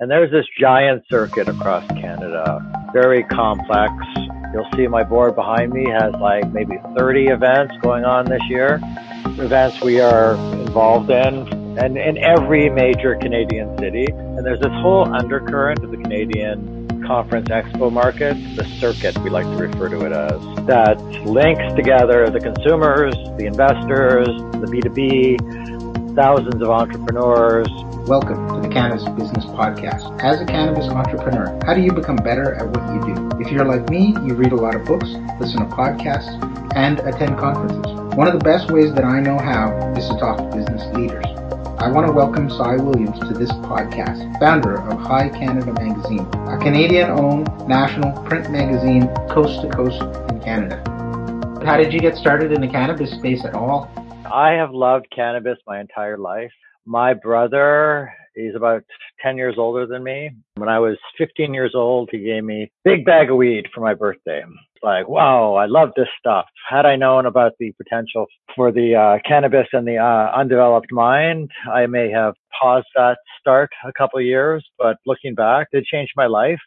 And there's this giant circuit across Canada, very complex. You'll see my board behind me has like maybe 30 events going on this year. Events we are involved in and in every major Canadian city. And there's this whole undercurrent of the Canadian conference expo market, the circuit we like to refer to it as, that links together the consumers, the investors, the B2B, thousands of entrepreneurs, Welcome to the Cannabis Business Podcast. As a cannabis entrepreneur, how do you become better at what you do? If you're like me, you read a lot of books, listen to podcasts, and attend conferences. One of the best ways that I know how is to talk to business leaders. I want to welcome Cy Williams to this podcast, founder of High Canada Magazine, a Canadian-owned national print magazine coast to coast in Canada. How did you get started in the cannabis space at all? I have loved cannabis my entire life. My brother, he's about 10 years older than me. When I was 15 years old, he gave me a big bag of weed for my birthday. Like, wow, I love this stuff. Had I known about the potential for the uh, cannabis and the uh, undeveloped mind, I may have paused that start a couple of years, but looking back, it changed my life.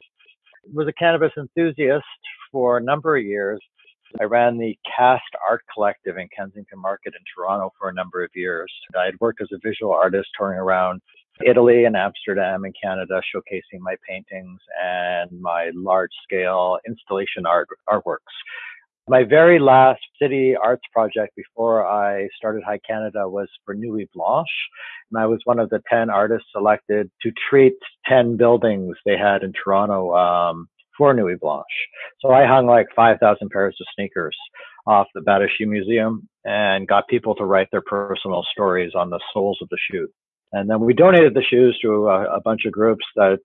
I was a cannabis enthusiast for a number of years. I ran the Cast Art Collective in Kensington Market in Toronto for a number of years. I had worked as a visual artist touring around Italy and Amsterdam and Canada, showcasing my paintings and my large scale installation art artworks. My very last city arts project before I started High Canada was for Nuit Blanche. And I was one of the 10 artists selected to treat 10 buildings they had in Toronto um, for Nuit Blanche. So I hung like 5,000 pairs of sneakers off the Shoe Museum and got people to write their personal stories on the soles of the shoe. And then we donated the shoes to a, a bunch of groups that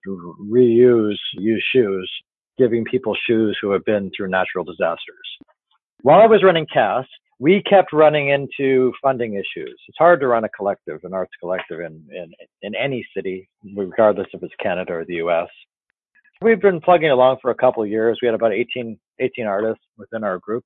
reuse used shoes, giving people shoes who have been through natural disasters. While I was running CAST, we kept running into funding issues. It's hard to run a collective, an arts collective in, in, in any city, regardless if it's Canada or the US. We've been plugging along for a couple of years. We had about 18, 18 artists within our group.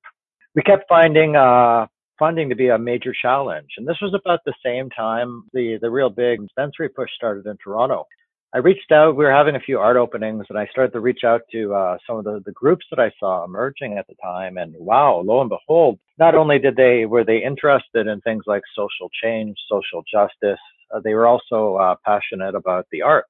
We kept finding uh, funding to be a major challenge. And this was about the same time the, the real big dispensary push started in Toronto. I reached out, we were having a few art openings and I started to reach out to uh, some of the, the groups that I saw emerging at the time. And wow, lo and behold, not only did they, were they interested in things like social change, social justice, uh, they were also uh, passionate about the arts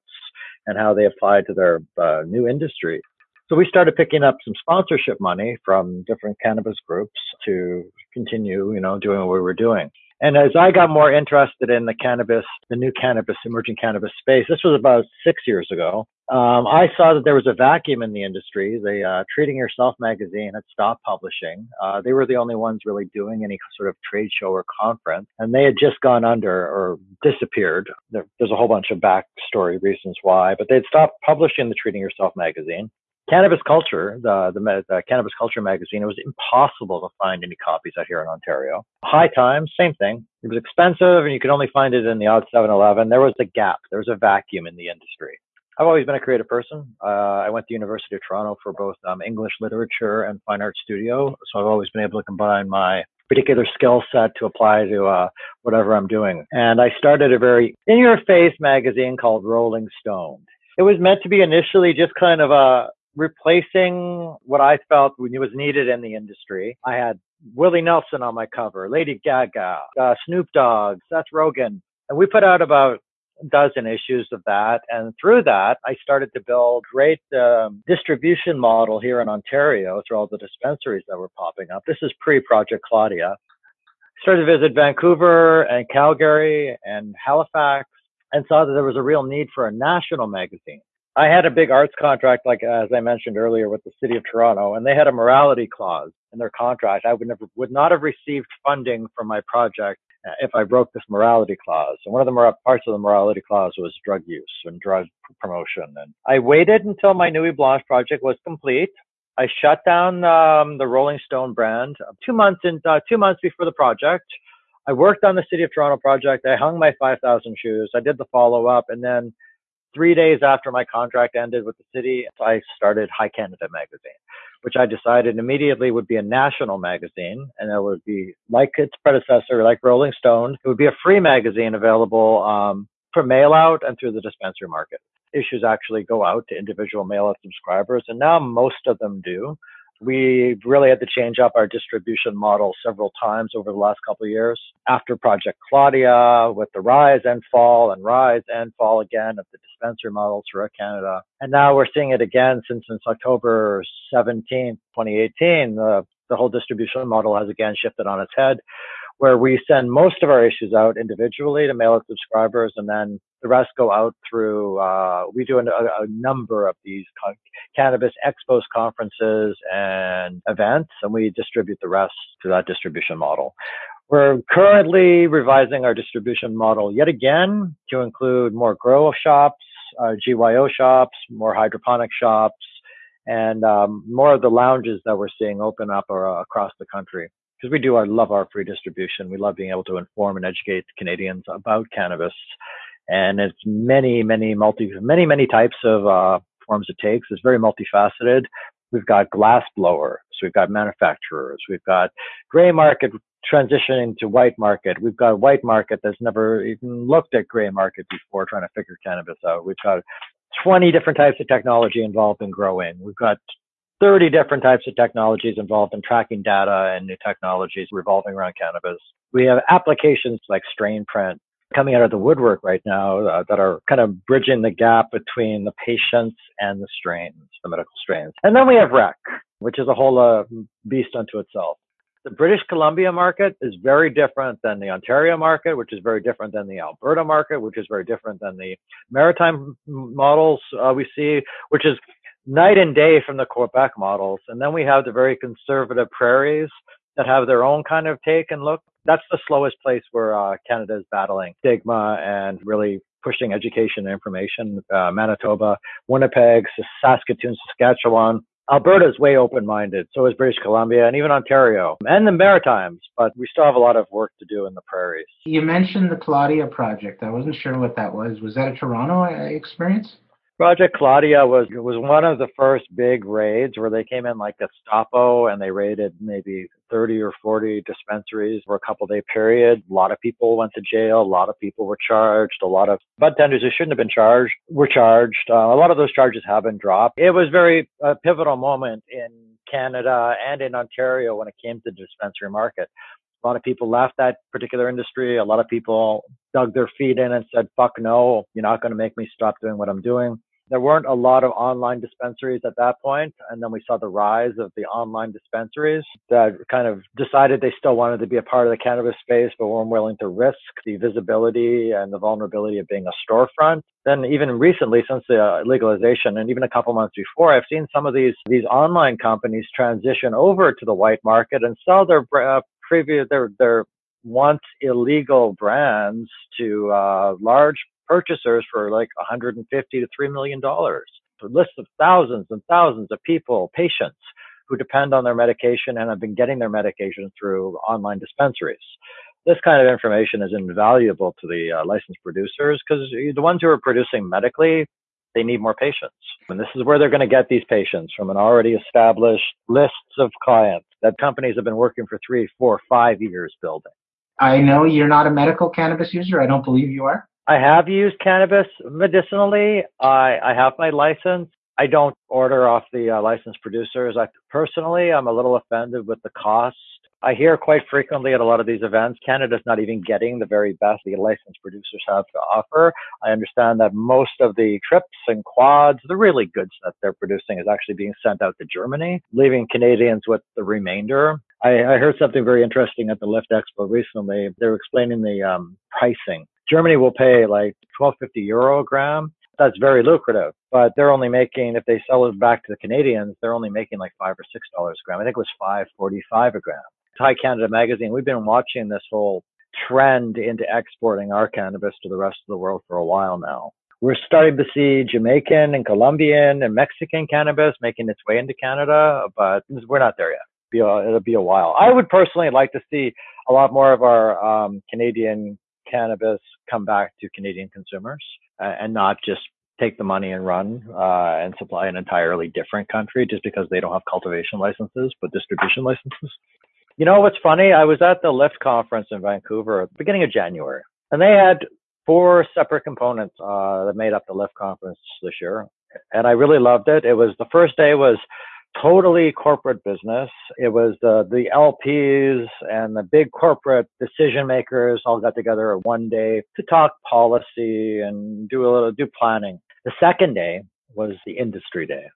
and how they applied to their uh, new industry. So we started picking up some sponsorship money from different cannabis groups to continue, you know, doing what we were doing. And as I got more interested in the cannabis, the new cannabis, emerging cannabis space, this was about six years ago. Um, I saw that there was a vacuum in the industry. The uh, Treating Yourself magazine had stopped publishing. Uh, they were the only ones really doing any sort of trade show or conference, and they had just gone under or disappeared. There, there's a whole bunch of backstory reasons why, but they'd stopped publishing the Treating Yourself magazine. Cannabis Culture, the, the, the, Cannabis Culture magazine, it was impossible to find any copies out here in Ontario. High Times, same thing. It was expensive and you could only find it in the odd 7-Eleven. There was a gap. There was a vacuum in the industry. I've always been a creative person. Uh, I went to University of Toronto for both um, English literature and fine art studio. So I've always been able to combine my particular skill set to apply to uh, whatever I'm doing. And I started a very in your face magazine called Rolling Stone. It was meant to be initially just kind of a replacing what I felt was needed in the industry. I had Willie Nelson on my cover, Lady Gaga, uh, Snoop Dogg, Seth Rogen, and we put out about dozen issues of that. And through that, I started to build great um, distribution model here in Ontario through all the dispensaries that were popping up. This is pre-Project Claudia. Started to visit Vancouver and Calgary and Halifax and saw that there was a real need for a national magazine. I had a big arts contract, like as I mentioned earlier, with the city of Toronto, and they had a morality clause in their contract. I would never would not have received funding for my project if I broke this morality clause. And one of the parts of the morality clause was drug use and drug promotion. And I waited until my Nuit Blanche project was complete. I shut down um, the Rolling Stone brand two months in uh, two months before the project. I worked on the City of Toronto project. I hung my 5,000 shoes. I did the follow up, and then three days after my contract ended with the city, I started High Canada magazine, which I decided immediately would be a national magazine and it would be like its predecessor, like Rolling Stone. It would be a free magazine available um, for mail out and through the dispensary market. issues actually go out to individual mail out subscribers, and now most of them do. We really had to change up our distribution model several times over the last couple of years. After Project Claudia, with the rise and fall and rise and fall again of the dispensary models throughout Canada. And now we're seeing it again since, since October 17, 2018. The, uh, the whole distribution model has again shifted on its head where we send most of our issues out individually to mail out subscribers and then the rest go out through, uh, we do a, a, number of these cannabis expos, conferences and events and we distribute the rest to that distribution model. We're currently revising our distribution model yet again to include more grow shops, uh, GYO shops, more hydroponic shops, and um, more of the lounges that we're seeing open up uh, across the country because we do I love our free distribution. We love being able to inform and educate Canadians about cannabis, and it's many, many multi, many, many types of uh, forms it takes. It's very multifaceted. We've got glass blowers, we've got manufacturers, we've got gray market transitioning to white market. We've got white market that's never even looked at gray market before, trying to figure cannabis out. We've got 20 different types of technology involved in growing. We've got 30 different types of technologies involved in tracking data and new technologies revolving around cannabis. We have applications like Strainprint coming out of the woodwork right now uh, that are kind of bridging the gap between the patients and the strains, the medical strains. And then we have rec, which is a whole uh, beast unto itself. The British Columbia market is very different than the Ontario market, which is very different than the Alberta market, which is very different than the maritime models uh, we see, which is night and day from the Quebec models. And then we have the very conservative prairies that have their own kind of take and look. That's the slowest place where uh, Canada is battling stigma and really pushing education and information. Uh, Manitoba, Winnipeg, Saskatoon, Saskatchewan. Alberta is way open-minded. So is British Columbia and even Ontario and the Maritimes. But we still have a lot of work to do in the prairies. You mentioned the Claudia project. I wasn't sure what that was. Was that a Toronto uh, experience? Project Claudia was was one of the first big raids where they came in like Gestapo and they raided maybe 30 or 40 dispensaries for a couple day period. A lot of people went to jail. A lot of people were charged. A lot of bud tenders who shouldn't have been charged were charged. Uh, a lot of those charges have been dropped. It was very a pivotal moment in Canada and in Ontario when it came to the dispensary market. A lot of people left that particular industry. A lot of people dug their feet in and said, fuck no, you're not going to make me stop doing what I'm doing there weren't a lot of online dispensaries at that point, and then we saw the rise of the online dispensaries that kind of decided they still wanted to be a part of the cannabis space, but weren't willing to risk the visibility and the vulnerability of being a storefront. Then even recently, since the uh, legalization, and even a couple months before, I've seen some of these these online companies transition over to the white market and sell their uh, previous their their once illegal brands to uh, large purchasers for like 150 to 3 million dollars. A list of thousands and thousands of people, patients who depend on their medication and have been getting their medication through online dispensaries. This kind of information is invaluable to the uh, licensed producers because the ones who are producing medically, they need more patients. And this is where they're going to get these patients from an already established lists of clients that companies have been working for three, four, five years building. I know you're not a medical cannabis user. I don't believe you are. I have used cannabis medicinally. I, I have my license. I don't order off the uh, licensed producers. I personally, I'm a little offended with the cost. I hear quite frequently at a lot of these events, Canada's not even getting the very best the licensed producers have to offer. I understand that most of the trips and quads, the really good stuff they're producing is actually being sent out to Germany, leaving Canadians with the remainder. I, I heard something very interesting at the Lift Expo recently. They were explaining the um, pricing Germany will pay like 1250 euro a gram. That's very lucrative, but they're only making, if they sell it back to the Canadians, they're only making like five or six dollars a gram. I think it was 545 a gram. High Canada Magazine, we've been watching this whole trend into exporting our cannabis to the rest of the world for a while now. We're starting to see Jamaican and Colombian and Mexican cannabis making its way into Canada, but we're not there yet. It'll be a while. I would personally like to see a lot more of our um, Canadian cannabis come back to Canadian consumers and not just take the money and run uh, and supply an entirely different country just because they don't have cultivation licenses but distribution licenses. You know what's funny? I was at the Lift conference in Vancouver at the beginning of January, and they had four separate components uh, that made up the Lift conference this year, and I really loved it. It was the first day was totally corporate business. It was the the LPs and the big corporate decision makers all got together one day to talk policy and do a little do planning. The second day was the industry day.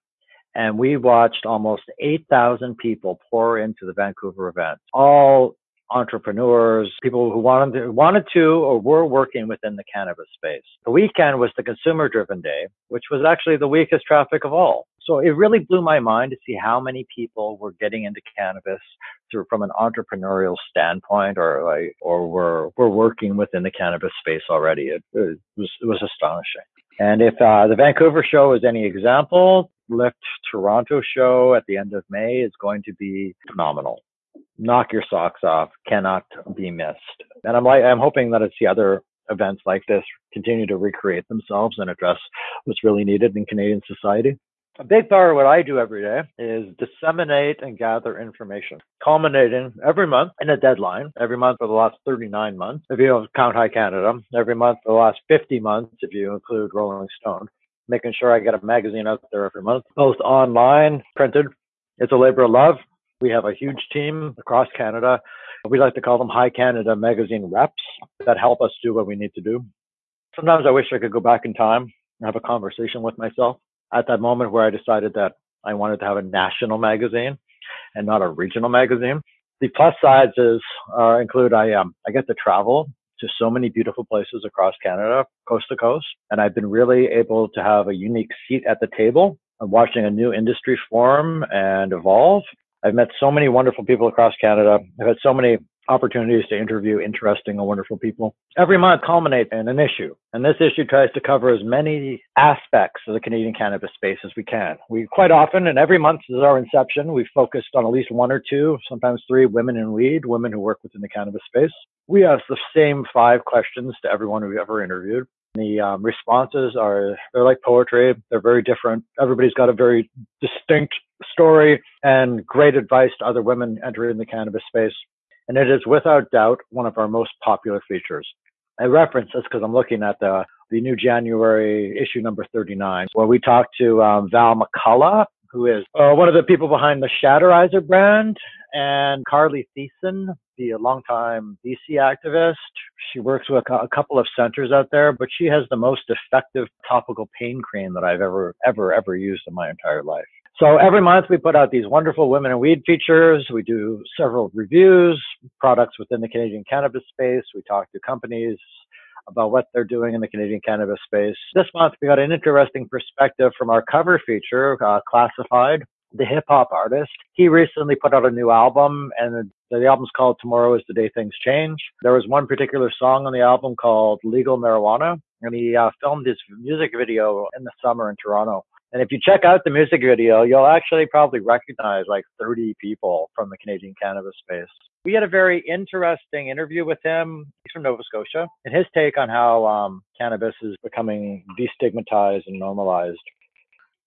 And we watched almost 8,000 people pour into the Vancouver event, all entrepreneurs, people who wanted to, wanted to or were working within the cannabis space. The weekend was the consumer driven day, which was actually the weakest traffic of all. So it really blew my mind to see how many people were getting into cannabis through from an entrepreneurial standpoint or like, or were, were working within the cannabis space already. It, it was, it was astonishing. And if uh, the Vancouver show is any example, Lift Toronto show at the end of May is going to be phenomenal. Knock your socks off, cannot be missed. And I'm like, I'm hoping that it's the other events like this continue to recreate themselves and address what's really needed in Canadian society. A big part of what I do every day is disseminate and gather information, culminating every month in a deadline, every month for the last 39 months, if you count High Canada, every month for the last 50 months, if you include Rolling Stone, making sure I get a magazine out there every month, both online, printed. It's a labor of love. We have a huge team across Canada. We like to call them High Canada magazine reps that help us do what we need to do. Sometimes I wish I could go back in time and have a conversation with myself at that moment where I decided that I wanted to have a national magazine and not a regional magazine. The plus sides is uh, include I um I get to travel to so many beautiful places across Canada, coast to coast, and I've been really able to have a unique seat at the table. I'm watching a new industry form and evolve. I've met so many wonderful people across Canada. I've had so many opportunities to interview interesting and wonderful people. Every month culminate in an issue. And this issue tries to cover as many aspects of the Canadian cannabis space as we can. We quite often, and every month since our inception, we've focused on at least one or two, sometimes three women in lead, women who work within the cannabis space. We ask the same five questions to everyone we've ever interviewed. The um, responses are, they're like poetry. They're very different. Everybody's got a very distinct story and great advice to other women entering the cannabis space and it is without doubt one of our most popular features. I reference this because I'm looking at the, the new January issue number 39, where we talk to um, Val McCullough, who is uh, one of the people behind the Shatterizer brand, and Carly Thiessen, the longtime BC activist. She works with a couple of centers out there, but she has the most effective topical pain cream that I've ever, ever, ever used in my entire life. So every month we put out these wonderful women in weed features. We do several reviews, products within the Canadian cannabis space. We talk to companies about what they're doing in the Canadian cannabis space. This month we got an interesting perspective from our cover feature, uh, Classified, the hip hop artist. He recently put out a new album and the album's called Tomorrow is the Day Things Change. There was one particular song on the album called Legal Marijuana and he uh, filmed his music video in the summer in Toronto. And if you check out the music video, you'll actually probably recognize like 30 people from the Canadian cannabis space. We had a very interesting interview with him. He's from Nova Scotia, and his take on how um, cannabis is becoming destigmatized and normalized.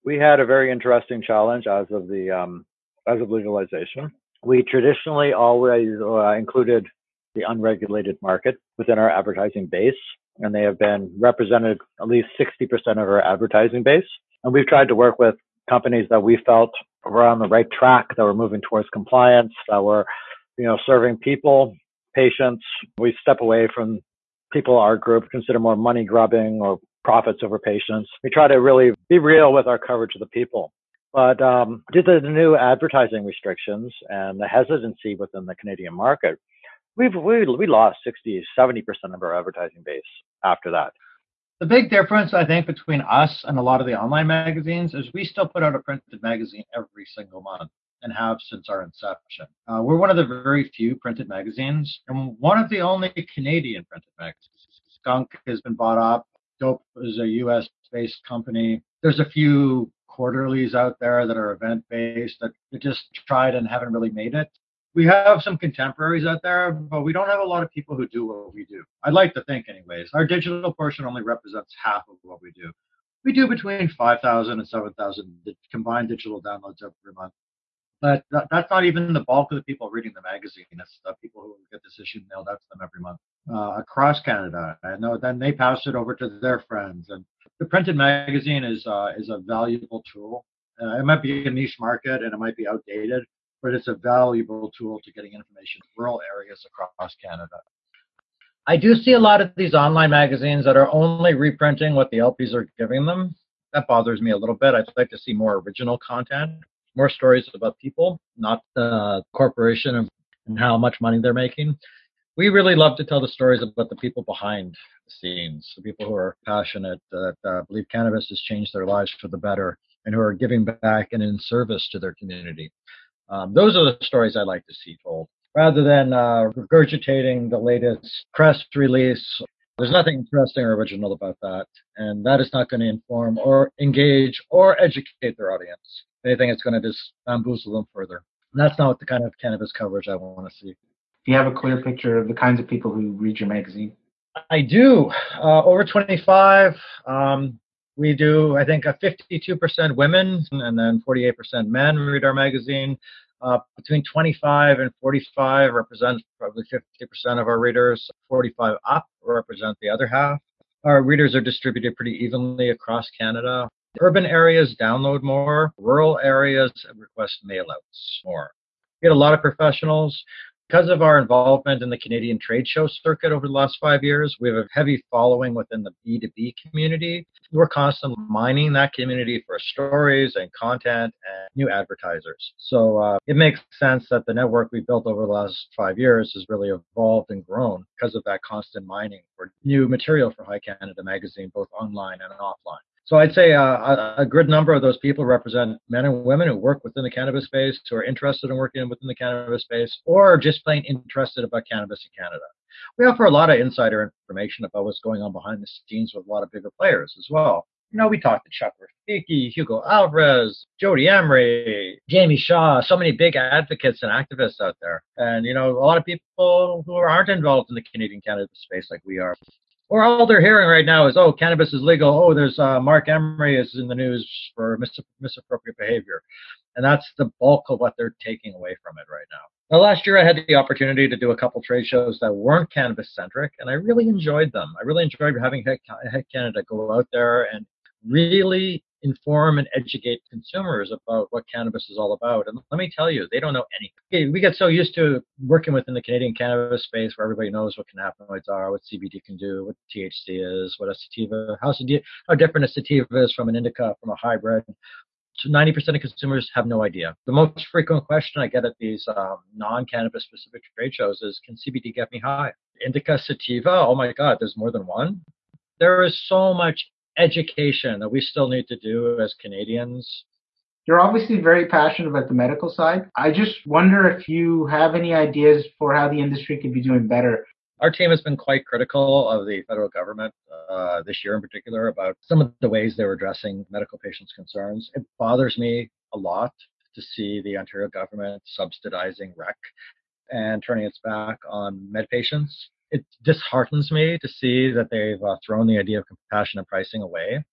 We had a very interesting challenge as of the um, as of legalization. We traditionally always uh, included the unregulated market within our advertising base, and they have been represented at least 60% of our advertising base. And we've tried to work with companies that we felt were on the right track, that were moving towards compliance, that were, you know, serving people, patients. We step away from people our group consider more money grubbing or profits over patients. We try to really be real with our coverage of the people. But um, due to the new advertising restrictions and the hesitancy within the Canadian market, we've we, we lost 60, 70% of our advertising base after that. The big difference, I think, between us and a lot of the online magazines is we still put out a printed magazine every single month and have since our inception. Uh, we're one of the very few printed magazines and one of the only Canadian printed magazines. Skunk has been bought up. Dope is a US based company. There's a few quarterlies out there that are event based that just tried and haven't really made it we have some contemporaries out there, but we don't have a lot of people who do what we do. I'd like to think, anyways. Our digital portion only represents half of what we do. We do between 5,000 and 7,000 combined digital downloads every month. But th- that's not even the bulk of the people reading the magazine. It's the people who get this issue mailed out to them every month uh, across Canada. Know then they pass it over to their friends. And the printed magazine is uh, is a valuable tool. Uh, it might be a niche market and it might be outdated, but it's a valuable tool to getting information in rural areas across Canada. I do see a lot of these online magazines that are only reprinting what the LPs are giving them. That bothers me a little bit. I'd like to see more original content, more stories about people, not the corporation and how much money they're making. We really love to tell the stories about the people behind the scenes, the people who are passionate, that uh, believe cannabis has changed their lives for the better, and who are giving back and in service to their community. Um, those are the stories I like to see told rather than uh, regurgitating the latest press release. There's nothing interesting or original about that, and that is not going to inform or engage or educate their audience. Anything, it's going to just bamboozle them further. And that's not the kind of cannabis coverage I want to see. Do you have a clear picture of the kinds of people who read your magazine? I do. Uh, over 25. Um, we do, I think, a 52% women and then 48% men read our magazine. Uh, between 25 and 45 represent probably 50% of our readers. 45 up represent the other half. Our readers are distributed pretty evenly across Canada. Urban areas download more. Rural areas request mailouts more. We get a lot of professionals because of our involvement in the Canadian trade show circuit over the last five years, we have a heavy following within the B2B community. We're constantly mining that community for stories and content and new advertisers. So uh, it makes sense that the network we built over the last five years has really evolved and grown because of that constant mining for new material for High Canada Magazine, both online and offline. So I'd say uh, a, good number of those people represent men and women who work within the cannabis space, who are interested in working within the cannabis space, or just plain interested about cannabis in Canada. We offer a lot of insider information about what's going on behind the scenes with a lot of bigger players as well. You know, we talked to Chuck Rifici, Hugo Alvarez, Jodie Emery, Jamie Shaw, so many big advocates and activists out there. And, you know, a lot of people who aren't involved in the Canadian cannabis space like we are or all they're hearing right now is, oh, cannabis is legal. Oh, there's uh, Marc Emery is in the news for mis- misappropriate behavior. And that's the bulk of what they're taking away from it right now. Now, last year I had the opportunity to do a couple trade shows that weren't cannabis centric, and I really enjoyed them. I really enjoyed having High Canada go out there and really inform and educate consumers about what cannabis is all about. And let me tell you, they don't know anything. We get so used to working within the Canadian cannabis space where everybody knows what cannabinoids are, what CBD can do, what THC is, what a sativa, how, how different a sativa is from an indica, from a hybrid. So 90% of consumers have no idea. The most frequent question I get at these um, non-cannabis specific trade shows is, can CBD get me high? Indica, sativa, oh my God, there's more than one. There is so much education that we still need to do as Canadians. You're obviously very passionate about the medical side. I just wonder if you have any ideas for how the industry could be doing better. Our team has been quite critical of the federal government uh, this year in particular about some of the ways they were addressing medical patients' concerns. It bothers me a lot to see the Ontario government subsidizing rec and turning its back on med patients it disheartens me to see that they've uh, thrown the idea of compassionate pricing away.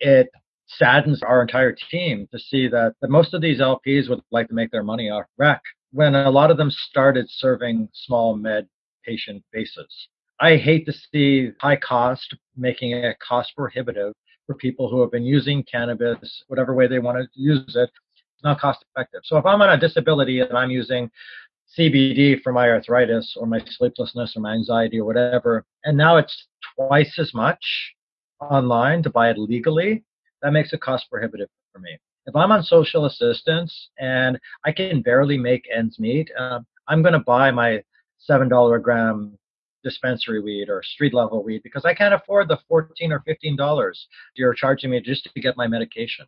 It saddens our entire team to see that, that most of these LPs would like to make their money off rec when a lot of them started serving small med patient bases. I hate to see high cost making it cost prohibitive for people who have been using cannabis, whatever way they want to use it. It's not cost effective. So if I'm on a disability and I'm using CBD for my arthritis or my sleeplessness or my anxiety or whatever. And now it's twice as much online to buy it legally. That makes it cost prohibitive for me. If I'm on social assistance and I can barely make ends meet, uh, I'm going to buy my $7 a gram dispensary weed or street level weed because I can't afford the 14 or $15 you're charging me just to get my medication.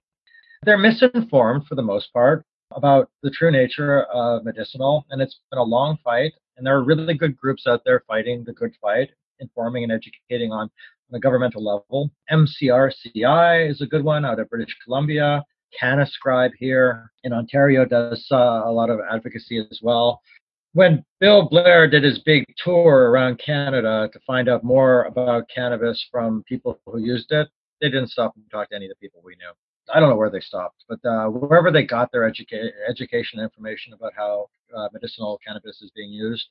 They're misinformed for the most part about the true nature of medicinal, and it's been a long fight. And there are really good groups out there fighting the good fight, informing and educating on, on a governmental level. MCRCI is a good one out of British Columbia. CannaScribe here in Ontario does uh, a lot of advocacy as well. When Bill Blair did his big tour around Canada to find out more about cannabis from people who used it, they didn't stop and talk to any of the people we knew I don't know where they stopped, but uh, wherever they got their educa- education information about how uh, medicinal cannabis is being used,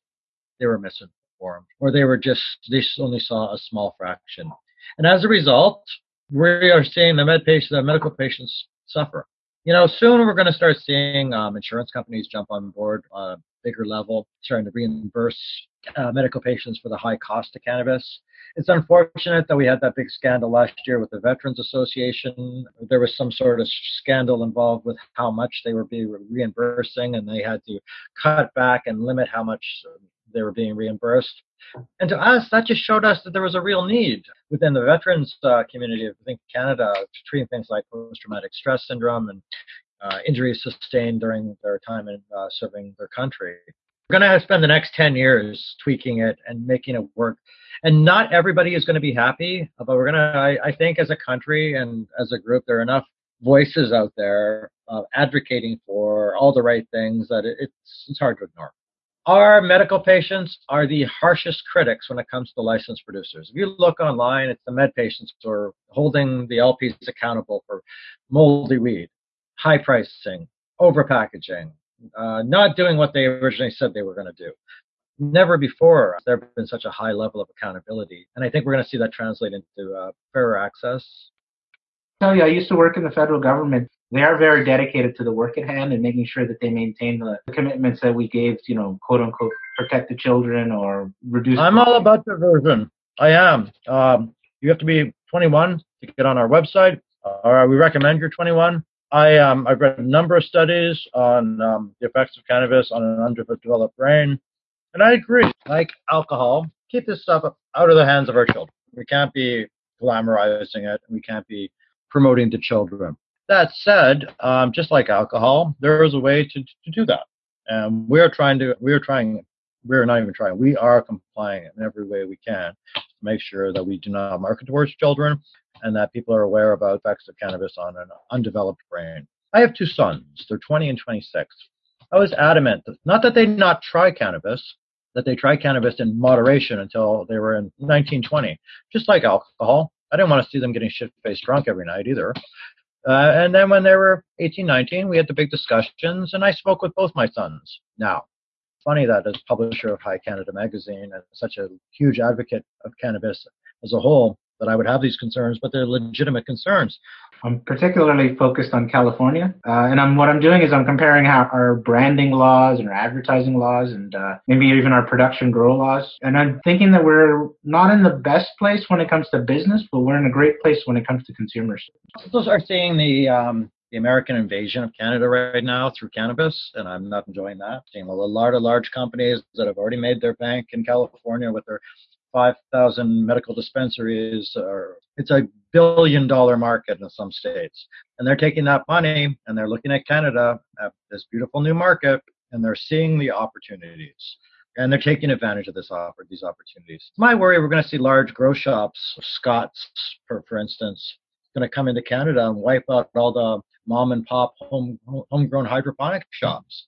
they were misinformed, or they were just they only saw a small fraction. And as a result, we are seeing the med patients, the medical patients suffer. You know, soon we're going to start seeing um, insurance companies jump on board on a bigger level, starting to reimburse uh, medical patients for the high cost of cannabis. It's unfortunate that we had that big scandal last year with the Veterans Association. There was some sort of scandal involved with how much they were being reimbursing, and they had to cut back and limit how much they were being reimbursed. And to us, that just showed us that there was a real need within the veterans uh, community within Canada to treat things like post-traumatic stress syndrome and uh, injuries sustained during their time in uh, serving their country. We're going to spend the next 10 years tweaking it and making it work. And not everybody is going to be happy, but we're going to, I, I think, as a country and as a group, there are enough voices out there uh, advocating for all the right things that it, it's, it's hard to ignore. Our medical patients are the harshest critics when it comes to licensed producers. If you look online, it's the med patients who are holding the LPs accountable for moldy weed, high pricing, overpackaging, uh, not doing what they originally said they were going to do. Never before has there been such a high level of accountability. And I think we're going to see that translate into uh, fairer access. I tell you, I used to work in the federal government they are very dedicated to the work at hand and making sure that they maintain the, commitments that we gave, you know, quote unquote, protect the children or reduce. I'm all about diversion. I am. Um, you have to be 21 to get on our website. Uh, we recommend you're 21. I um, I've read a number of studies on um, the effects of cannabis on an underdeveloped brain, and I agree. Like alcohol, keep this stuff out of the hands of our children. We can't be glamorizing it. We can't be promoting to children. That said, um, just like alcohol, there is a way to, to do that. And we're trying to, we're trying, we're not even trying, we are complying in every way we can to make sure that we do not market towards children and that people are aware about effects of cannabis on an undeveloped brain. I have two sons, they're 20 and 26. I was adamant, that, not that they not try cannabis, that they try cannabis in moderation until they were in 1920. Just like alcohol, I didn't want to see them getting shit faced drunk every night either. Uh, and then when they were 18, 19, we had the big discussions, and I spoke with both my sons. Now, funny that as publisher of High Canada magazine and such a huge advocate of cannabis as a whole, that I would have these concerns, but they're legitimate concerns. I'm particularly focused on California, uh, and I'm, what I'm doing is I'm comparing how our branding laws and our advertising laws, and uh, maybe even our production grow laws. And I'm thinking that we're not in the best place when it comes to business, but we're in a great place when it comes to consumers. Those are seeing the um, the American invasion of Canada right now through cannabis, and I'm not enjoying that. Seeing a lot of large companies that have already made their bank in California with their 5,000 medical dispensaries. Or, it's a billion dollar market in some states. And they're taking that money and they're looking at Canada, at this beautiful new market, and they're seeing the opportunities. And they're taking advantage of this offer, these opportunities. My worry, we're going to see large grow shops, Scott's, for, for instance, going to come into Canada and wipe out all the mom and pop home, homegrown hydroponic shops,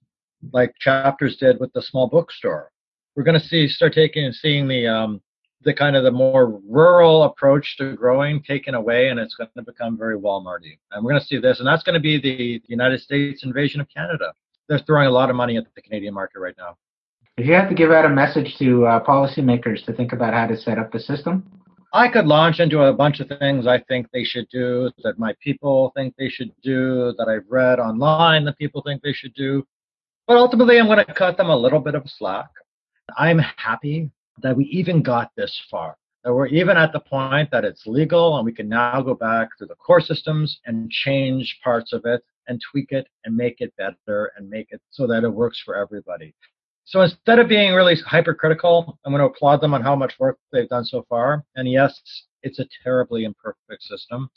like Chapters did with the small bookstore. We're going to see start taking and seeing the um, the kind of the more rural approach to growing taken away and it's going to become very Walmarty. And we're going to see this, and that's going to be the United States invasion of Canada. They're throwing a lot of money at the Canadian market right now. If you have to give out a message to uh, policymakers to think about how to set up the system, I could launch into a bunch of things I think they should do, that my people think they should do, that I've read online that people think they should do. But ultimately, I'm going to cut them a little bit of slack. I'm happy that we even got this far. That we're even at the point that it's legal and we can now go back to the core systems and change parts of it and tweak it and make it better and make it so that it works for everybody. So instead of being really hypercritical, I'm going to applaud them on how much work they've done so far. And yes, it's a terribly imperfect system.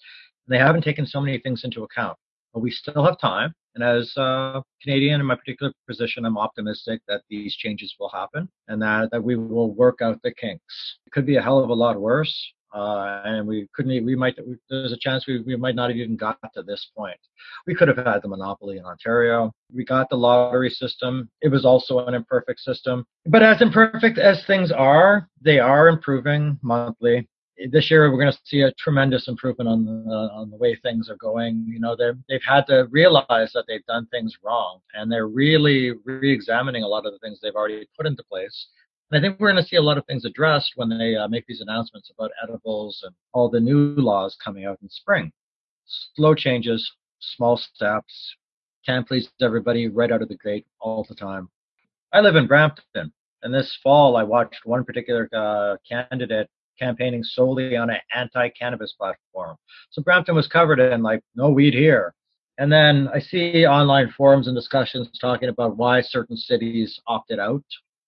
They haven't taken so many things into account, but we still have time. And as a Canadian in my particular position, I'm optimistic that these changes will happen and that, that we will work out the kinks. It could be a hell of a lot worse. Uh, and we couldn't, we might, there's a chance we, we might not have even got to this point. We could have had the monopoly in Ontario. We got the lottery system. It was also an imperfect system. But as imperfect as things are, they are improving monthly this year we're going to see a tremendous improvement on the, on the way things are going. You know, they've they've had to realize that they've done things wrong, and they're really re-examining a lot of the things they've already put into place. And I think we're going to see a lot of things addressed when they uh, make these announcements about edibles and all the new laws coming out in spring. Slow changes, small steps, can't please everybody right out of the gate all the time. I live in Brampton, and this fall I watched one particular uh, candidate campaigning solely on an anti-cannabis platform. So Brampton was covered in like no weed here. And then I see online forums and discussions talking about why certain cities opted out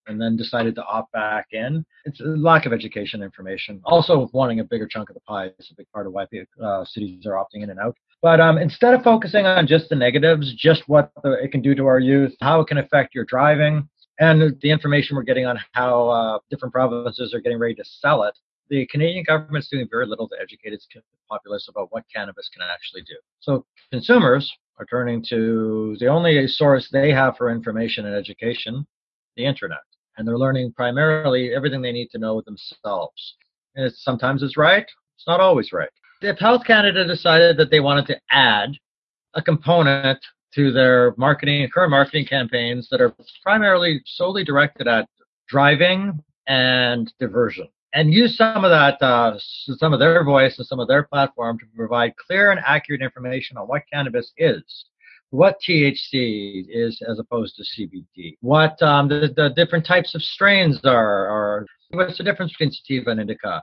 and then decided to opt back in. It's a lack of education information. Also, wanting a bigger chunk of the pie is a big part of why uh, cities are opting in and out. But um, instead of focusing on just the negatives, just what the, it can do to our youth, how it can affect your driving, and the information we're getting on how uh, different provinces are getting ready to sell it, the Canadian government's doing very little to educate its populace about what cannabis can actually do. So consumers are turning to the only source they have for information and education, the internet. And they're learning primarily everything they need to know themselves. And it's, sometimes it's right, it's not always right. If Health Canada decided that they wanted to add a component to their marketing current marketing campaigns that are primarily solely directed at driving and diversion and use some of that, uh, some of their voice and some of their platform to provide clear and accurate information on what cannabis is, what THC is as opposed to CBD, what um, the, the, different types of strains are, or what's the difference between sativa and indica,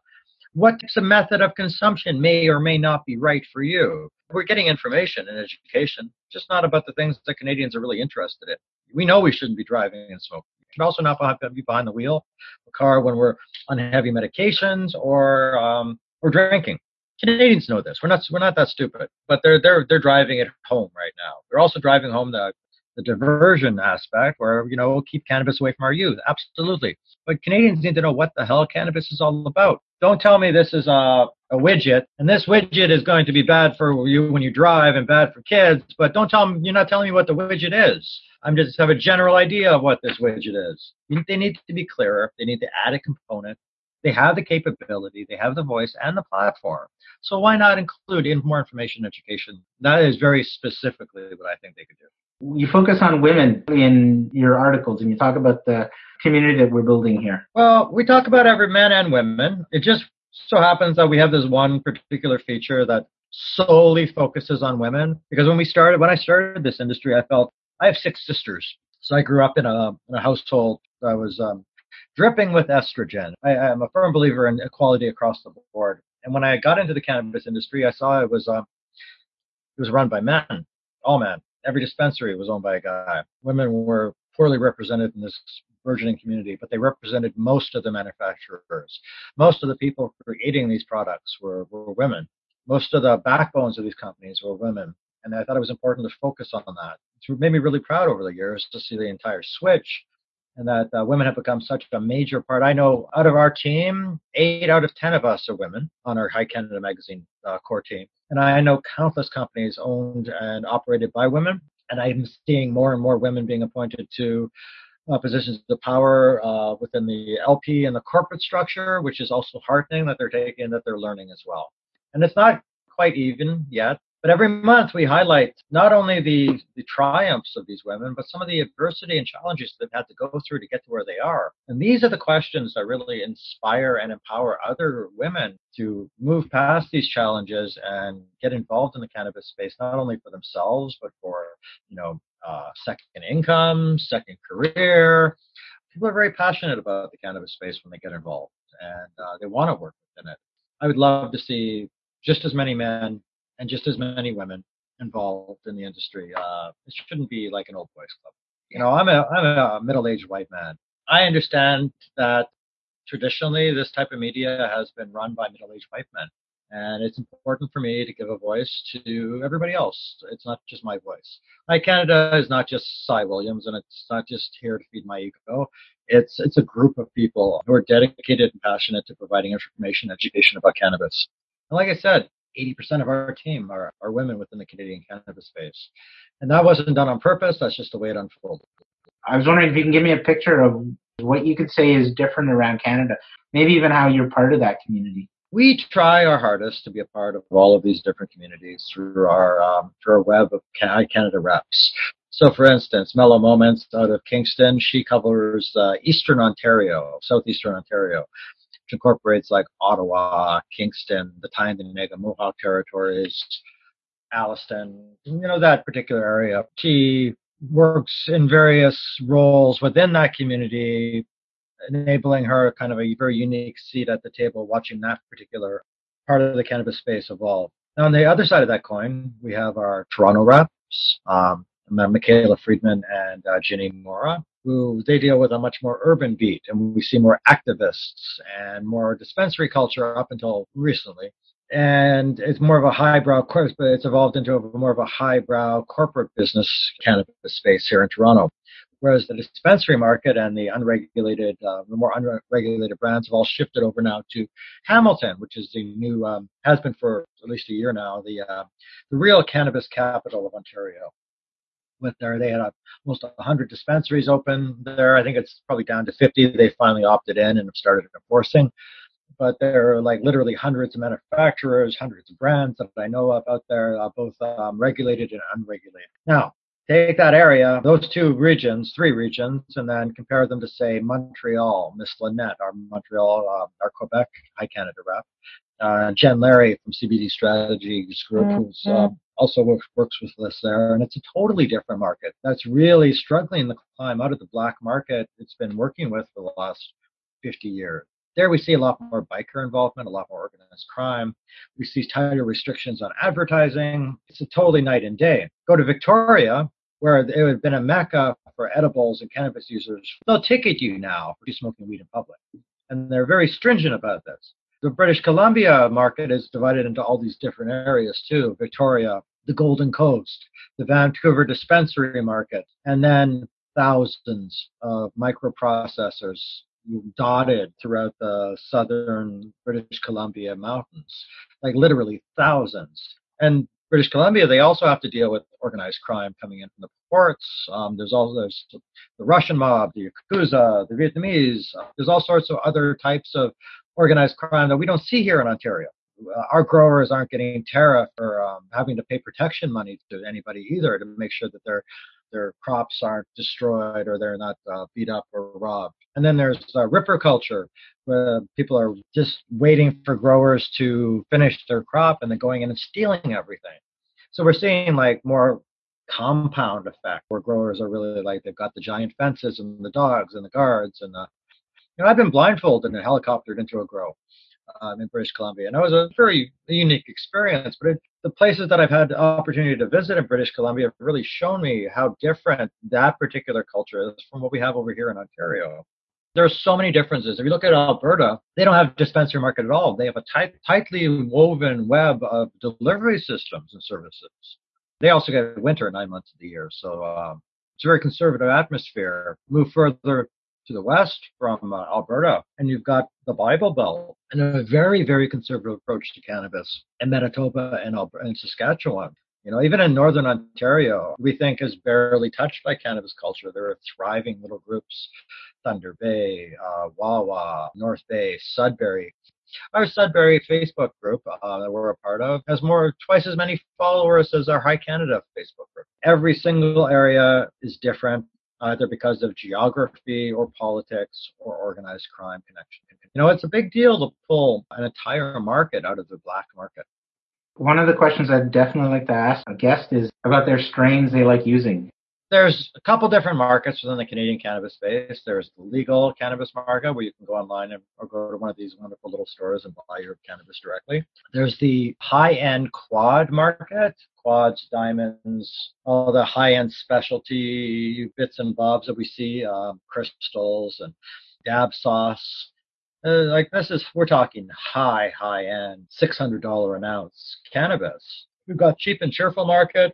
what's the method of consumption may or may not be right for you. We're getting information and education, just not about the things that Canadians are really interested in. We know we shouldn't be driving and smoking should also not be behind the wheel of a car when we're on heavy medications or um, or drinking. Canadians know this. We're not we're not that stupid, but they're they're they're driving it home right now. They're also driving home the the diversion aspect, where you know we'll keep cannabis away from our youth. Absolutely, but Canadians need to know what the hell cannabis is all about. Don't tell me this is a a widget, and this widget is going to be bad for you when you drive and bad for kids. But don't tell me you're not telling me what the widget is. I'm just have a general idea of what this widget is. They need to be clearer. They need to add a component. They have the capability, they have the voice and the platform. So why not include in more information education? That is very specifically what I think they could do. You focus on women in your articles and you talk about the community that we're building here. Well, we talk about every men and women. It just so happens that we have this one particular feature that solely focuses on women because when we started when I started this industry I felt I have six sisters. So I grew up in a, in a household that was um, dripping with estrogen. I, am a firm believer in equality across the board. And when I got into the cannabis industry, I saw it was uh, it was run by men, all men. Every dispensary was owned by a guy. Women were poorly represented in this burgeoning community, but they represented most of the manufacturers. Most of the people creating these products were, were women. Most of the backbones of these companies were women. And I thought it was important to focus on that it's made me really proud over the years to see the entire switch and that uh, women have become such a major part. I know out of our team, eight out of 10 of us are women on our High Canada Magazine uh, core team. And I know countless companies owned and operated by women. And I'm seeing more and more women being appointed to uh, positions of power uh, within the LP and the corporate structure, which is also heartening that they're taking, that they're learning as well. And it's not quite even yet, but every month we highlight not only the, the triumphs of these women, but some of the adversity and challenges they've had to go through to get to where they are. And these are the questions that really inspire and empower other women to move past these challenges and get involved in the cannabis space, not only for themselves, but for, you know, uh, second income, second career. People are very passionate about the cannabis space when they get involved and uh, they want to work within it. I would love to see just as many men and just as many women involved in the industry. Uh, it shouldn't be like an old boys club. You know, I'm a I'm a middle-aged white man. I understand that traditionally this type of media has been run by middle-aged white men, and it's important for me to give a voice to everybody else. It's not just my voice. My Canada is not just Cy Williams, and it's not just here to feed my ego. It's it's a group of people who are dedicated and passionate to providing information, education about cannabis. And like I said, 80% of our team are, are women within the Canadian cannabis space. And that wasn't done on purpose. That's just the way it unfolded. I was wondering if you can give me a picture of what you could say is different around Canada, maybe even how you're part of that community. we try our hardest to be a part of all of these different communities through our um, through our web of Canada reps. So, for instance, Mellow Moments out of Kingston, she covers uh, Eastern Ontario, Southeastern Ontario, incorporates like Ottawa, Kingston, the Tyendinaga Mohawk territories, Alliston, you know, that particular area. She works in various roles within that community, enabling her kind of a very unique seat at the table watching that particular part of the cannabis space evolve. Now, on the other side of that coin, we have our Toronto reps, um, Michaela Friedman and uh, Ginny Mora, who they deal with a much more urban beat, and we see more activists and more dispensary culture up until recently. And it's more of a highbrow course, but it's evolved into a, more of a highbrow corporate business cannabis space here in Toronto whereas the dispensary market and the unregulated, uh, the more unregulated brands have all shifted over now to Hamilton, which is the new, um, has been for at least a year now, the uh, the real cannabis capital of Ontario. With there, they had almost 100 dispensaries open there. I think it's probably down to 50. They finally opted in and have started enforcing. But there are like literally hundreds of manufacturers, hundreds of brands that I know of out there, uh, both um, regulated and unregulated. Now, take that area, those two regions, three regions, and then compare them to say Montreal, Miss Lynette, our Montreal, uh, our Quebec High Canada rep, uh, Jen Larry from CBD Strategies Group, mm-hmm. who's uh, also works, works with us there, and it's a totally different market that's really struggling to climb out of the black market it's been working with for the last 50 years. There we see a lot more biker involvement, a lot more organized crime. We see tighter restrictions on advertising. It's a totally night and day. Go to Victoria, where it would have been a mecca for edibles and cannabis users. They'll ticket you now for smoking weed in public. And they're very stringent about this. The British Columbia market is divided into all these different areas too. Victoria, the Golden Coast, the Vancouver dispensary market, and then thousands of microprocessors dotted throughout the southern British Columbia mountains, like literally thousands. And British Columbia, they also have to deal with organized crime coming in from the ports. Um, there's all there's the Russian mob, the Yakuza, the Vietnamese. There's all sorts of other types of organized crime that we don't see here in Ontario. Uh, our growers aren't getting tariff or um, having to pay protection money to anybody either to make sure that they're their crops aren't destroyed or they're not uh, beat up or robbed. And then there's uh, ripper culture, where people are just waiting for growers to finish their crop and then going in and stealing everything. So we're seeing like more compound effect where growers are really like they've got the giant fences and the dogs and the guards and the, you know I've been blindfolded and helicoptered into a grow um, in British Columbia. And it was a very unique experience. But it, the places that I've had the opportunity to visit in British Columbia have really shown me how different that particular culture is from what we have over here in Ontario. There are so many differences. If you look at Alberta, they don't have a dispensary market at all. They have a tight, tightly woven web of delivery systems and services. They also get winter nine months of the year. So um, it's a very conservative atmosphere. Move further to the west from uh, Alberta, and you've got the Bible Belt and a very, very conservative approach to cannabis in Manitoba and, Alberta, and Saskatchewan. You know, even in northern Ontario, we think is barely touched by cannabis culture. There are thriving little groups, Thunder Bay, uh, Wawa, North Bay, Sudbury. Our Sudbury Facebook group uh, that we're a part of has more twice as many followers as our High Canada Facebook group. Every single area is different either because of geography or politics or organized crime connection. You know, it's a big deal to pull an entire market out of the black market. One of the questions I'd definitely like to ask a guest is about their strains they like using. There's a couple different markets within the Canadian cannabis space. There's the legal cannabis market where you can go online and, or go to one of these wonderful little stores and buy your cannabis directly. There's the high-end quad market, quads, diamonds, all the high-end specialty bits and bobs that we see, um, crystals and dab sauce. Uh, like this is, we're talking high, high end, $600 an ounce cannabis. We've got cheap and cheerful market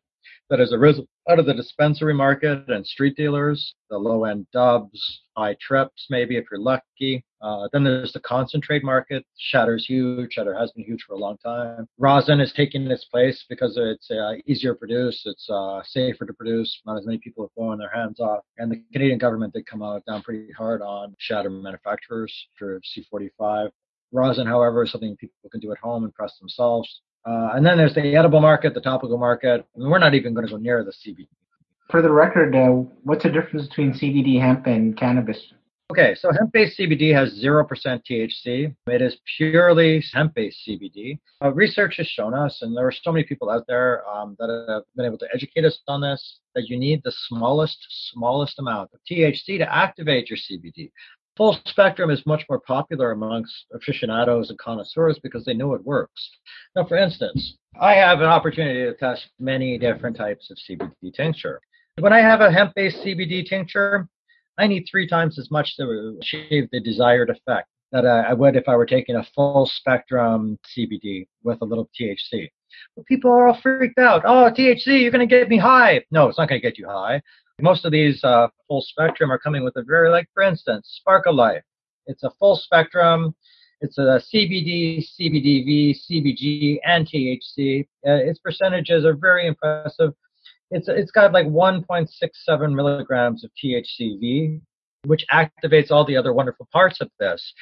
that has arisen out of the dispensary market and street dealers, the low end dubs, high trips, maybe if you're lucky. Uh, then there's the concentrate market. Shatter's huge. Shatter has been huge for a long time. Rosin is taking its place because it's uh, easier to produce. It's uh, safer to produce. Not as many people are blowing their hands off. And the Canadian government did come out down pretty hard on shatter manufacturers for C45. Rosin, however, is something people can do at home and press themselves. Uh, and then there's the edible market, the topical market. I mean, we're not even going to go near the CBD. For the record, uh, what's the difference between CBD hemp and cannabis? Okay, so hemp-based CBD has 0% THC. It is purely hemp-based CBD. Uh, research has shown us, and there are so many people out there um, that have been able to educate us on this, that you need the smallest, smallest amount of THC to activate your CBD. Full spectrum is much more popular amongst aficionados and connoisseurs because they know it works. Now, for instance, I have an opportunity to test many different types of CBD tincture. When I have a hemp-based CBD tincture, I need three times as much to achieve the desired effect that I would if I were taking a full spectrum CBD with a little THC. But people are all freaked out. Oh, THC, you're going to get me high. No, it's not going to get you high. Most of these uh, full spectrum are coming with a very, like, for instance, Spark of Life. It's a full spectrum. It's a CBD, CBDV, CBG, and THC. Uh, its percentages are very impressive. It's it's got like 1.67 milligrams of THCV, which activates all the other wonderful parts of this.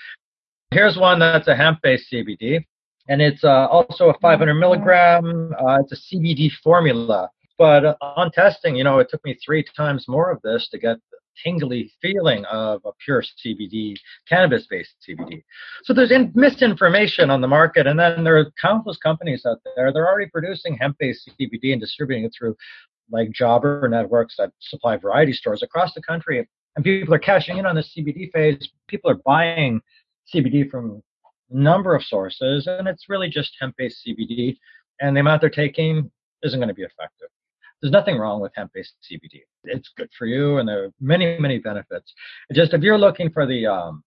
Here's one that's a hemp-based CBD, and it's uh, also a 500 milligram. Uh, it's a CBD formula. But on testing, you know, it took me three times more of this to get the tingly feeling of a pure CBD, cannabis-based CBD. So there's in- misinformation on the market, and then there are countless companies out there. They're already producing hemp-based CBD and distributing it through like jobber networks that supply variety stores across the country. And people are cashing in on the CBD phase. People are buying CBD from a number of sources, and it's really just hemp-based CBD. And the amount they're taking isn't going to be effective. There's nothing wrong with hemp-based CBD. It's good for you, and there are many, many benefits. Just if you're looking for the um,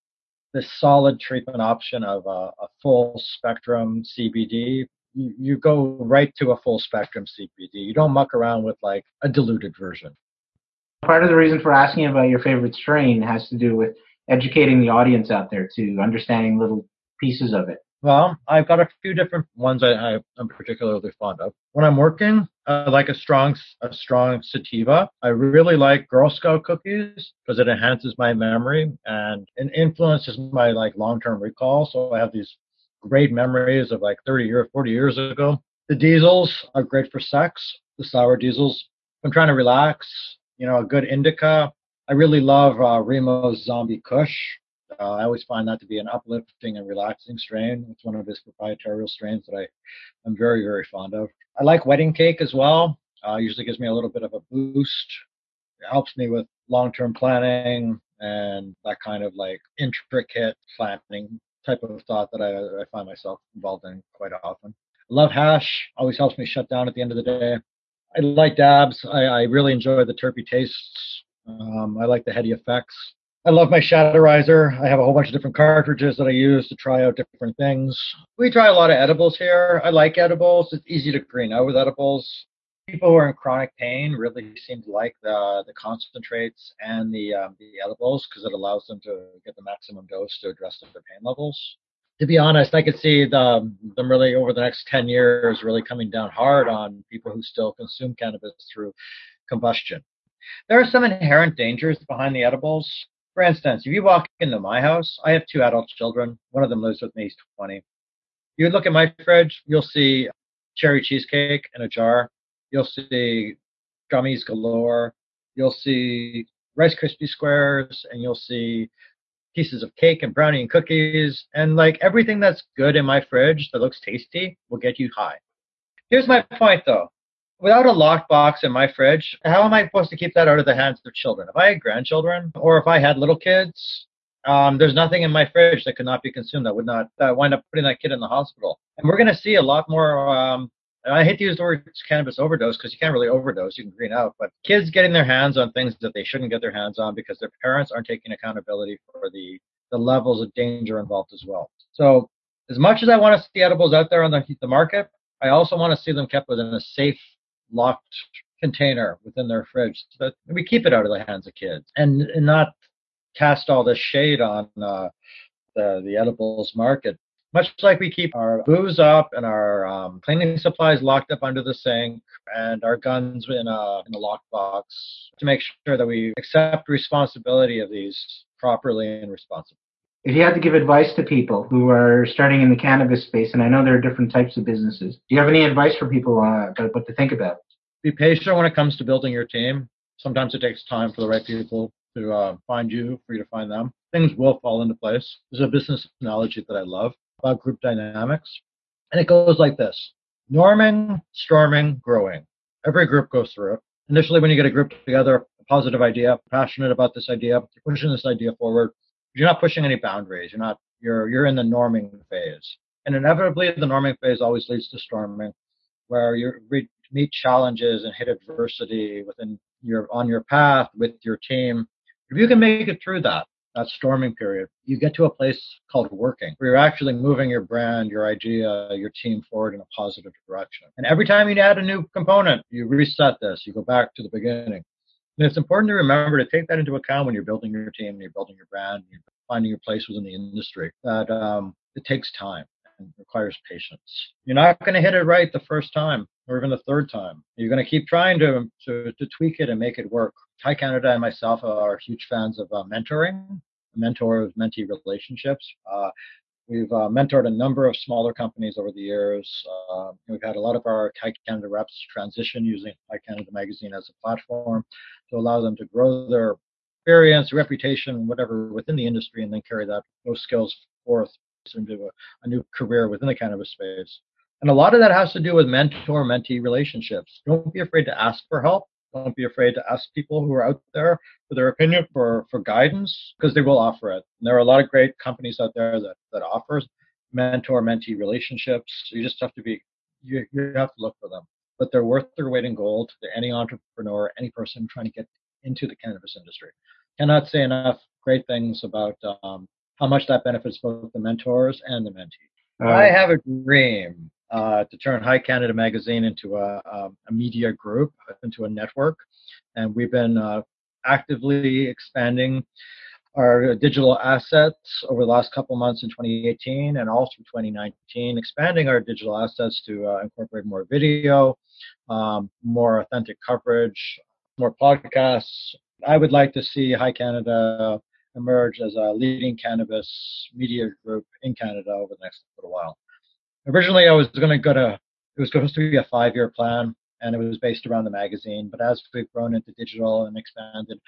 the solid treatment option of a, a full spectrum CBD, you, you go right to a full spectrum CBD. You don't muck around with like a diluted version. Part of the reason for asking about your favorite strain has to do with educating the audience out there to understanding little pieces of it. Well, I've got a few different ones I, I, am particularly fond of. When I'm working, I like a strong, a strong sativa. I really like Girl Scout cookies because it enhances my memory and it influences my like long-term recall. So I have these great memories of like 30 years, 40 years ago. The diesels are great for sex, the sour diesels. I'm trying to relax, you know, a good indica. I really love uh, Remo's Zombie Kush. Uh, I always find that to be an uplifting and relaxing strain. It's one of his proprietary strains that I am very, very fond of. I like Wedding Cake as well. Uh, usually gives me a little bit of a boost. It helps me with long-term planning and that kind of like intricate planning type of thought that I, I find myself involved in quite often. I love hash, always helps me shut down at the end of the day. I like dabs. I, I really enjoy the terpy tastes. Um, I like the heady effects. I love my Shatterizer. I have a whole bunch of different cartridges that I use to try out different things. We try a lot of edibles here. I like edibles. It's easy to green out with edibles people who are in chronic pain really seem to like the the concentrates and the um, the edibles because it allows them to get the maximum dose to address their pain levels. To be honest, I could see the, them really over the next 10 years really coming down hard on people who still consume cannabis through combustion. There are some inherent dangers behind the edibles. For instance, if you walk into my house, I have two adult children. One of them lives with me, he's 20. You look at my fridge, you'll see cherry cheesecake in a jar You'll see gummies galore. You'll see Rice Krispie squares, and you'll see pieces of cake and brownie and cookies, and like everything that's good in my fridge that looks tasty will get you high. Here's my point though. Without a locked box in my fridge, how am I supposed to keep that out of the hands of children? If I had grandchildren or if I had little kids, um, there's nothing in my fridge that could not be consumed that would not wind up putting that kid in the hospital. And we're going to see a lot more um, I hate to use the word cannabis overdose because you can't really overdose. You can green out, but kids getting their hands on things that they shouldn't get their hands on because their parents aren't taking accountability for the the levels of danger involved as well. So, as much as I want to see edibles out there on the, the market, I also want to see them kept within a safe, locked container within their fridge we keep it out of the hands of kids and, and not cast all this shade on uh, the the edibles market much like we keep our booze up and our um, cleaning supplies locked up under the sink and our guns in a, in a lockbox to make sure that we accept responsibility of these properly and responsibly. If you had to give advice to people who are starting in the cannabis space, and I know there are different types of businesses, do you have any advice for people uh, about what to think about? Be patient when it comes to building your team. Sometimes it takes time for the right people to uh, find you, for you to find them. Things will fall into place. There's a business analogy that I love about group dynamics, and it goes like this: norming, storming, growing. Every group goes through it. Initially, when you get a group together, a positive idea, passionate about this idea, pushing this idea forward. You're not pushing any boundaries. You're not. You're you're in the norming phase, and inevitably, the norming phase always leads to storming, where you meet challenges and hit adversity within your on your path with your team. If you can make it through that, that storming period, you get to a place called working, where you're actually moving your brand, your idea, your team forward in a positive direction. And every time you add a new component, you reset this, you go back to the beginning. And it's important to remember to take that into account when you're building your team, and you're building your brand, you're finding your place within the industry. That um, it takes time and requires patience. You're not going to hit it right the first time or even the third time. You're going to keep trying to, to, to tweak it and make it work. High Canada and myself are huge fans of uh, mentoring, mentor of mentee relationships. Uh, we've uh, mentored a number of smaller companies over the years. Uh, we've had a lot of our High Canada reps transition using High Canada Magazine as a platform to allow them to grow their experience, reputation, whatever within the industry, and then carry that those skills forth into a, a new career within the cannabis space. And a lot of that has to do with mentor mentee relationships. Don't be afraid to ask for help. Don't be afraid to ask people who are out there for their opinion, for, for guidance, because they will offer it. And there are a lot of great companies out there that, that offers mentor mentee relationships. You just have to be, you, you have to look for them. But they're worth their weight in gold to any entrepreneur, any person trying to get into the cannabis industry. Cannot say enough great things about um, how much that benefits both the mentors and the mentees. Uh, I have a dream uh, to turn High Canada Magazine into a, a, a, media group, into a network, and we've been uh, actively expanding our digital assets over the last couple months in 2018 and also 2019, expanding our digital assets to uh, incorporate more video, um, more authentic coverage, more podcasts. I would like to see High Canada emerge as a leading cannabis media group in Canada over the next little while. Originally, I was going to go to, it was supposed to be a five year plan and it was based around the magazine. But as we've grown into digital and expanded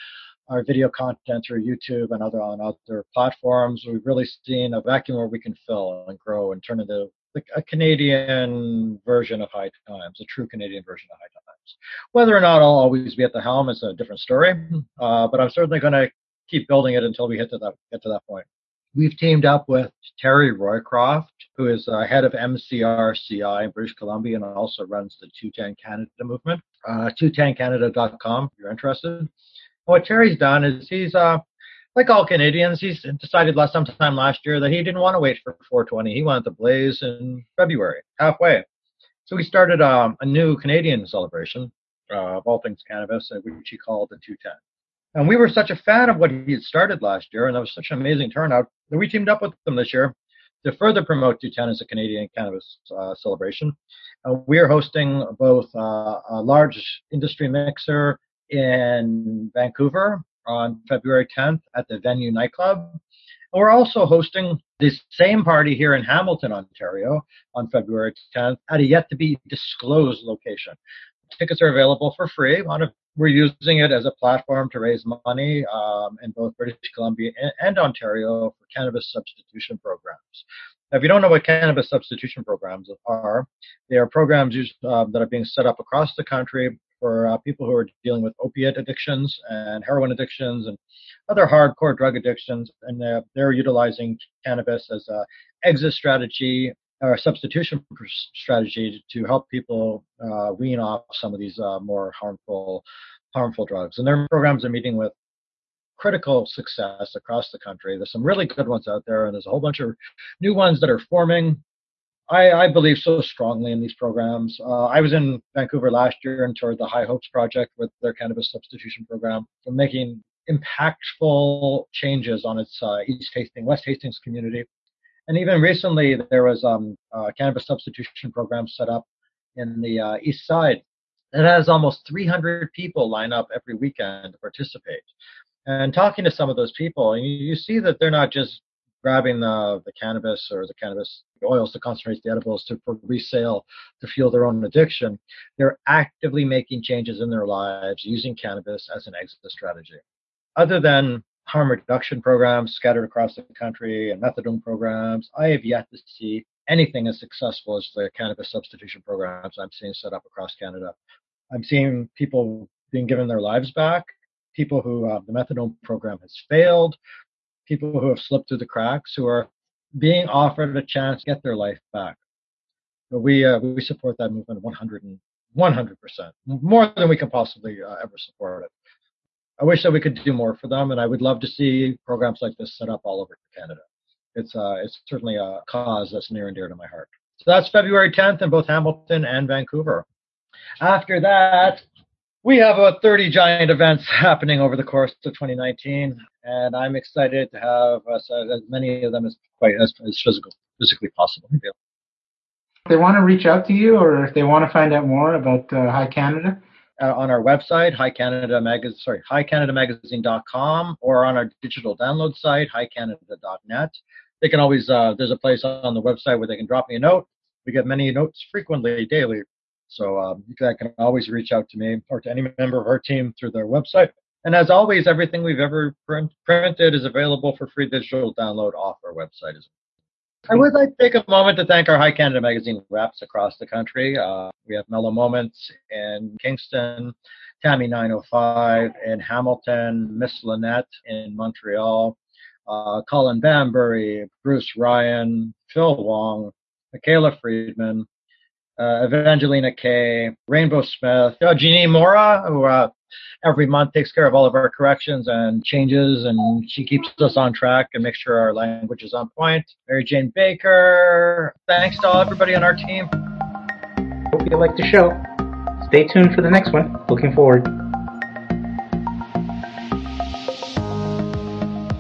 our video content through YouTube and other on other platforms, we've really seen a vacuum where we can fill and grow and turn into a Canadian version of High Times, a true Canadian version of High Times. Whether or not I'll always be at the helm is a different story, uh, but I'm certainly going to keep building it until we hit to that get to that point. We've teamed up with Terry Roycroft, who is uh, head of MCRCI in British Columbia and also runs the 210 Canada movement. Uh, 210canada.com if you're interested. What Terry's done is he's, uh, like all Canadians, he's decided last sometime last year that he didn't want to wait for 420. He wanted to blaze in February, halfway. So he started um, a new Canadian celebration uh, of all things cannabis, which he called the 210. And we were such a fan of what he had started last year, and that was such an amazing turnout that we teamed up with them this year to further promote 210 as a Canadian cannabis uh, celebration. Uh, we are hosting both uh, a large industry mixer in Vancouver on February 10th at the Venue nightclub. And we're also hosting this same party here in Hamilton, Ontario on February 10th at a yet to be disclosed location. Tickets are available for free on a we're using it as a platform to raise money um, in both British Columbia and, and, Ontario for cannabis substitution programs. Now, if you don't know what cannabis substitution programs are, they are programs used, uh, that are being set up across the country for uh, people who are dealing with opiate addictions and heroin addictions and other hardcore drug addictions, and uh, they're utilizing cannabis as a exit strategy or substitution strategy to help people uh, wean off some of these uh, more harmful harmful drugs. And their programs are meeting with critical success across the country. There's some really good ones out there, and there's a whole bunch of new ones that are forming. I, I believe so strongly in these programs. Uh, I was in Vancouver last year and toured the High Hopes Project with their cannabis substitution program, making impactful changes on its uh, East Hastings, West Hastings community. And even recently, there was um, a cannabis substitution program set up in the uh, East Side. It has almost 300 people line up every weekend to participate. And talking to some of those people, you, you see that they're not just grabbing the, the cannabis or the cannabis oils, the concentrates, the edibles to for resale to fuel their own addiction. They're actively making changes in their lives using cannabis as an exit strategy. Other than harm reduction programs scattered across the country and methadone programs, I have yet to see anything as successful as the cannabis substitution programs I'm seeing set up across Canada. I'm seeing people being given their lives back, people who uh, the methadone program has failed, people who have slipped through the cracks, who are being offered a chance to get their life back. But we uh, we support that movement 100 100 percent more than we can possibly uh, ever support it. I wish that we could do more for them, and I would love to see programs like this set up all over Canada. It's uh, it's certainly a cause that's near and dear to my heart. So that's February 10th in both Hamilton and Vancouver. After that, we have about 30 giant events happening over the course of 2019, and I'm excited to have as, as many of them as quite as, as physical, physically possible. If they want to reach out to you, or if they want to find out more about uh, High Canada, uh, on our website, High Canada Magazine, sorry, highcanadamagazine.com, or on our digital download site, highcanada.net. They can always, uh, there's a place on the website where they can drop me a note. We get many notes frequently, daily. So um, you can, can always reach out to me or to any member of our team through their website. And as always, everything we've ever print, printed is available for free digital download off our website as well. I would like to take a moment to thank our High Canada Magazine reps across the country. Uh, we have Mellow Moments in Kingston, Tammy 905 in Hamilton, Miss Lynette in Montreal, uh, Colin Bambury, Bruce Ryan, Phil Wong, Michaela Friedman, uh, Evangelina Kay, Rainbow Smith, uh, Mora, who uh, every month takes care of all of our corrections and changes, and she keeps us on track and makes sure our language is on point. Mary Jane Baker, thanks to all everybody on our team. Hope you liked the show. Stay tuned for the next one. Looking forward.